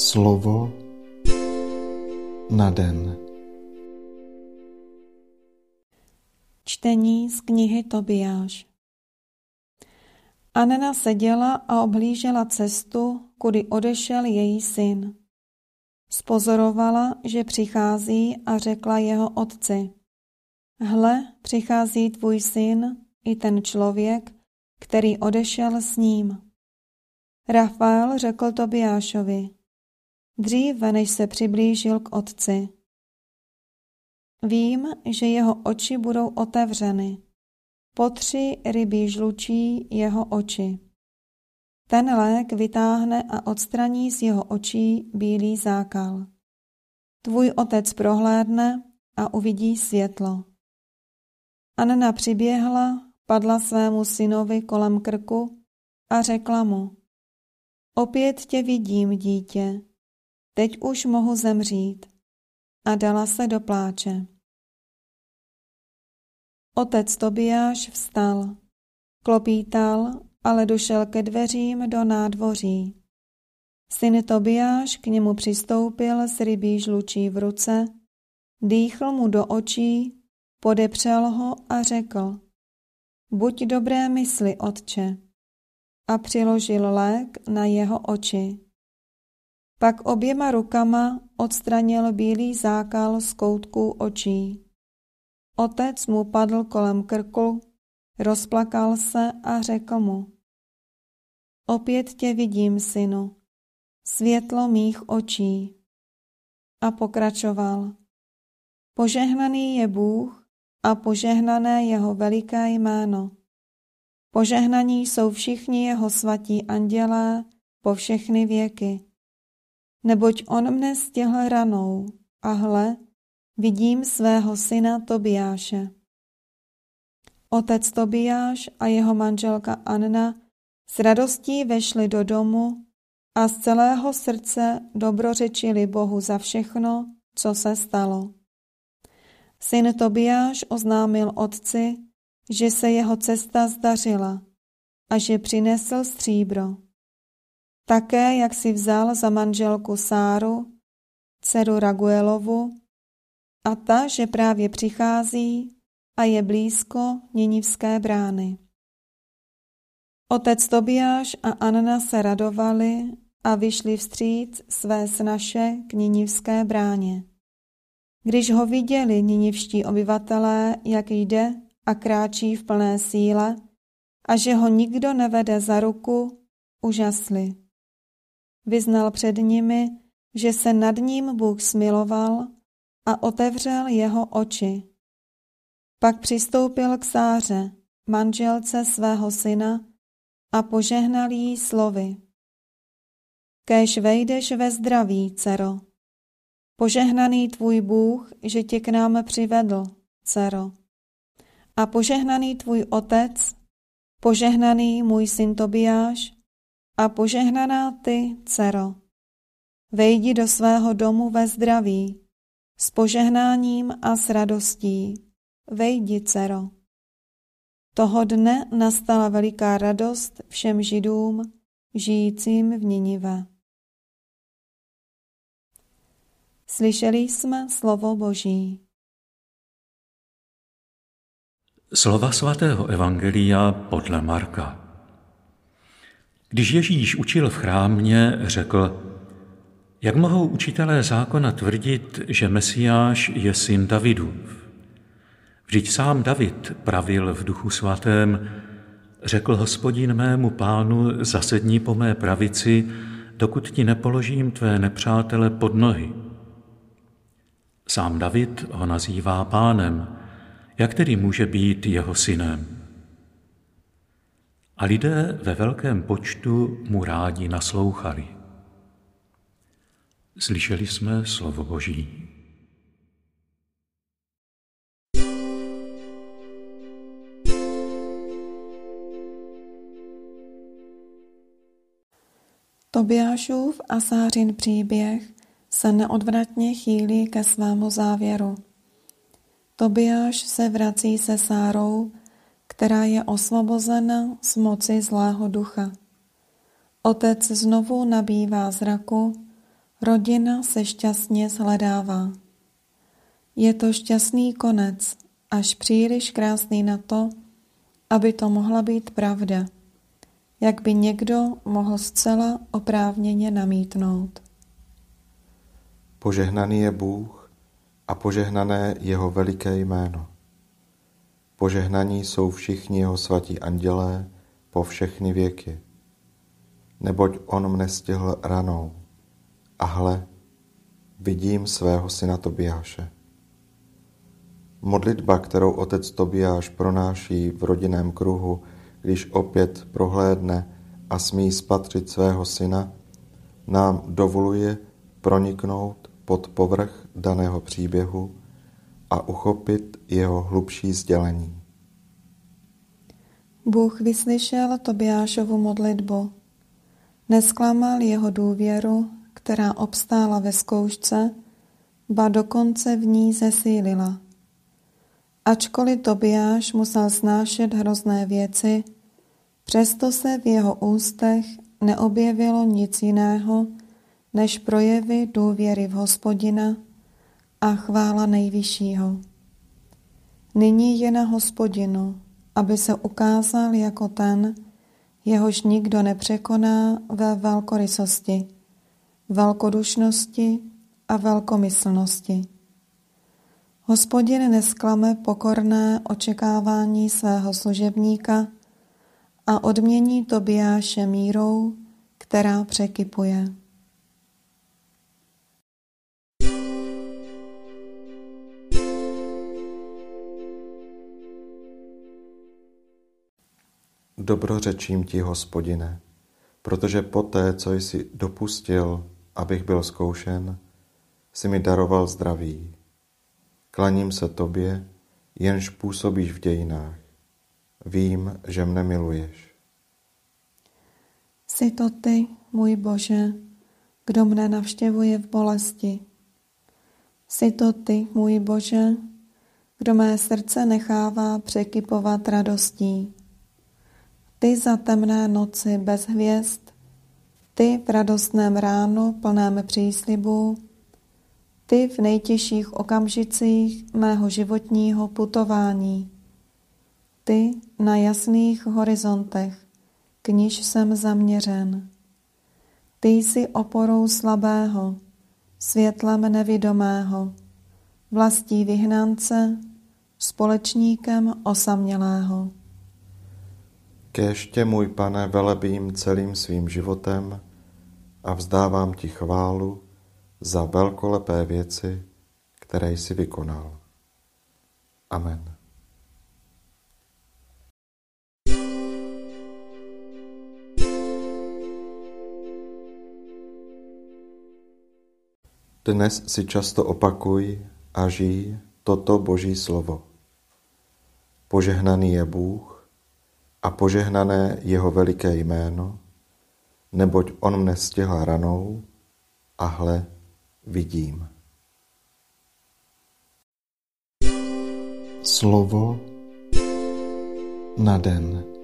Slovo na den. Čtení z knihy Tobiáš. Anena seděla a oblížela cestu, kudy odešel její syn. Spozorovala, že přichází a řekla jeho otci. Hle, přichází tvůj syn i ten člověk, který odešel s ním. Rafael řekl Tobiášovi, dříve než se přiblížil k otci. Vím, že jeho oči budou otevřeny. Po tři rybí žlučí jeho oči. Ten lék vytáhne a odstraní z jeho očí bílý zákal. Tvůj otec prohlédne a uvidí světlo. Anna přiběhla, padla svému synovi kolem krku a řekla mu, opět tě vidím, dítě, teď už mohu zemřít. A dala se do pláče. Otec Tobiáš vstal, klopítal, ale došel ke dveřím do nádvoří. Syn Tobiáš k němu přistoupil s rybí žlučí v ruce, dýchl mu do očí, podepřel ho a řekl, buď dobré mysli, otče, a přiložil lék na jeho oči. Pak oběma rukama odstranil bílý zákal z koutků očí. Otec mu padl kolem krku, rozplakal se a řekl mu. Opět tě vidím, synu, světlo mých očí. A pokračoval. Požehnaný je Bůh a požehnané jeho veliké jméno. Požehnaní jsou všichni jeho svatí andělé po všechny věky. Neboť on mne stihl ranou a hle, vidím svého syna Tobiáše. Otec Tobiáš a jeho manželka Anna s radostí vešli do domu a z celého srdce dobrořečili Bohu za všechno, co se stalo. Syn Tobiáš oznámil otci, že se jeho cesta zdařila a že přinesl stříbro. Také, jak si vzal za manželku Sáru, dceru Raguelovu, a ta, že právě přichází a je blízko Ninivské brány. Otec Tobiáš a Anna se radovali a vyšli vstříc své snaše k Ninivské bráně. Když ho viděli ninivští obyvatelé, jak jde a kráčí v plné síle a že ho nikdo nevede za ruku, užasli. Vyznal před nimi, že se nad ním Bůh smiloval a otevřel jeho oči. Pak přistoupil k Sáře, manželce svého syna, a požehnal jí slovy. Kéž vejdeš ve zdraví, dcero. Požehnaný tvůj Bůh, že tě k nám přivedl, dcero. A požehnaný tvůj otec, požehnaný můj syn Tobiáš a požehnaná ty, dcero. Vejdi do svého domu ve zdraví, s požehnáním a s radostí. Vejdi, dcero. Toho dne nastala veliká radost všem židům, žijícím v Ninive. Slyšeli jsme slovo Boží. Slova svatého Evangelia podle Marka. Když Ježíš učil v chrámě, řekl, jak mohou učitelé zákona tvrdit, že Mesiáš je syn Davidův? Vždyť sám David pravil v duchu svatém, řekl hospodin mému pánu, zasedni po mé pravici, dokud ti nepoložím tvé nepřátele pod nohy. Sám David ho nazývá pánem, jak tedy může být jeho synem? A lidé ve velkém počtu mu rádi naslouchali. Slyšeli jsme slovo Boží. Tobiášův a Sářin příběh se neodvratně chýlí ke svému závěru. Tobiáš se vrací se Sárou, která je osvobozena z moci zlého ducha. Otec znovu nabývá zraku, Rodina se šťastně shledává. Je to šťastný konec, až příliš krásný na to, aby to mohla být pravda, jak by někdo mohl zcela oprávněně namítnout. Požehnaný je Bůh a požehnané jeho veliké jméno. Požehnaní jsou všichni jeho svatí andělé po všechny věky. Neboť on mne stihl ranou. A hle, vidím svého syna Tobiáše. Modlitba, kterou otec Tobiáš pronáší v rodinném kruhu, když opět prohlédne a smí spatřit svého syna, nám dovoluje proniknout pod povrch daného příběhu a uchopit jeho hlubší sdělení. Bůh vyslyšel Tobiášovu modlitbu. Nesklamal jeho důvěru, která obstála ve zkoušce, ba dokonce v ní zesílila. Ačkoliv Tobiáš musel snášet hrozné věci, přesto se v jeho ústech neobjevilo nic jiného, než projevy důvěry v hospodina a chvála nejvyššího. Nyní je na hospodinu, aby se ukázal jako ten, jehož nikdo nepřekoná ve velkorysosti, velkodušnosti a velkomyslnosti. Hospodin nesklame pokorné očekávání svého služebníka a odmění Tobiáše mírou, která překypuje. Dobrořečím ti, hospodine, protože poté, co jsi dopustil, abych byl zkoušen, si mi daroval zdraví. Klaním se tobě, jenž působíš v dějinách. Vím, že mne miluješ. Jsi to ty, můj Bože, kdo mne navštěvuje v bolesti. Jsi to ty, můj Bože, kdo mé srdce nechává překypovat radostí. Ty za temné noci bez hvězd, ty v radostném ránu plném příslibů, ty v nejtěžších okamžicích mého životního putování, ty na jasných horizontech, k níž jsem zaměřen. Ty jsi oporou slabého, světlem nevidomého, vlastí vyhnance, společníkem osamělého. Kéž tě, můj pane, velebím celým svým životem a vzdávám ti chválu za velkolepé věci, které jsi vykonal. Amen. Dnes si často opakuj a žij toto Boží slovo. Požehnaný je Bůh, a požehnané jeho veliké jméno, neboť on mne stihl ranou a hle, vidím. Slovo na den.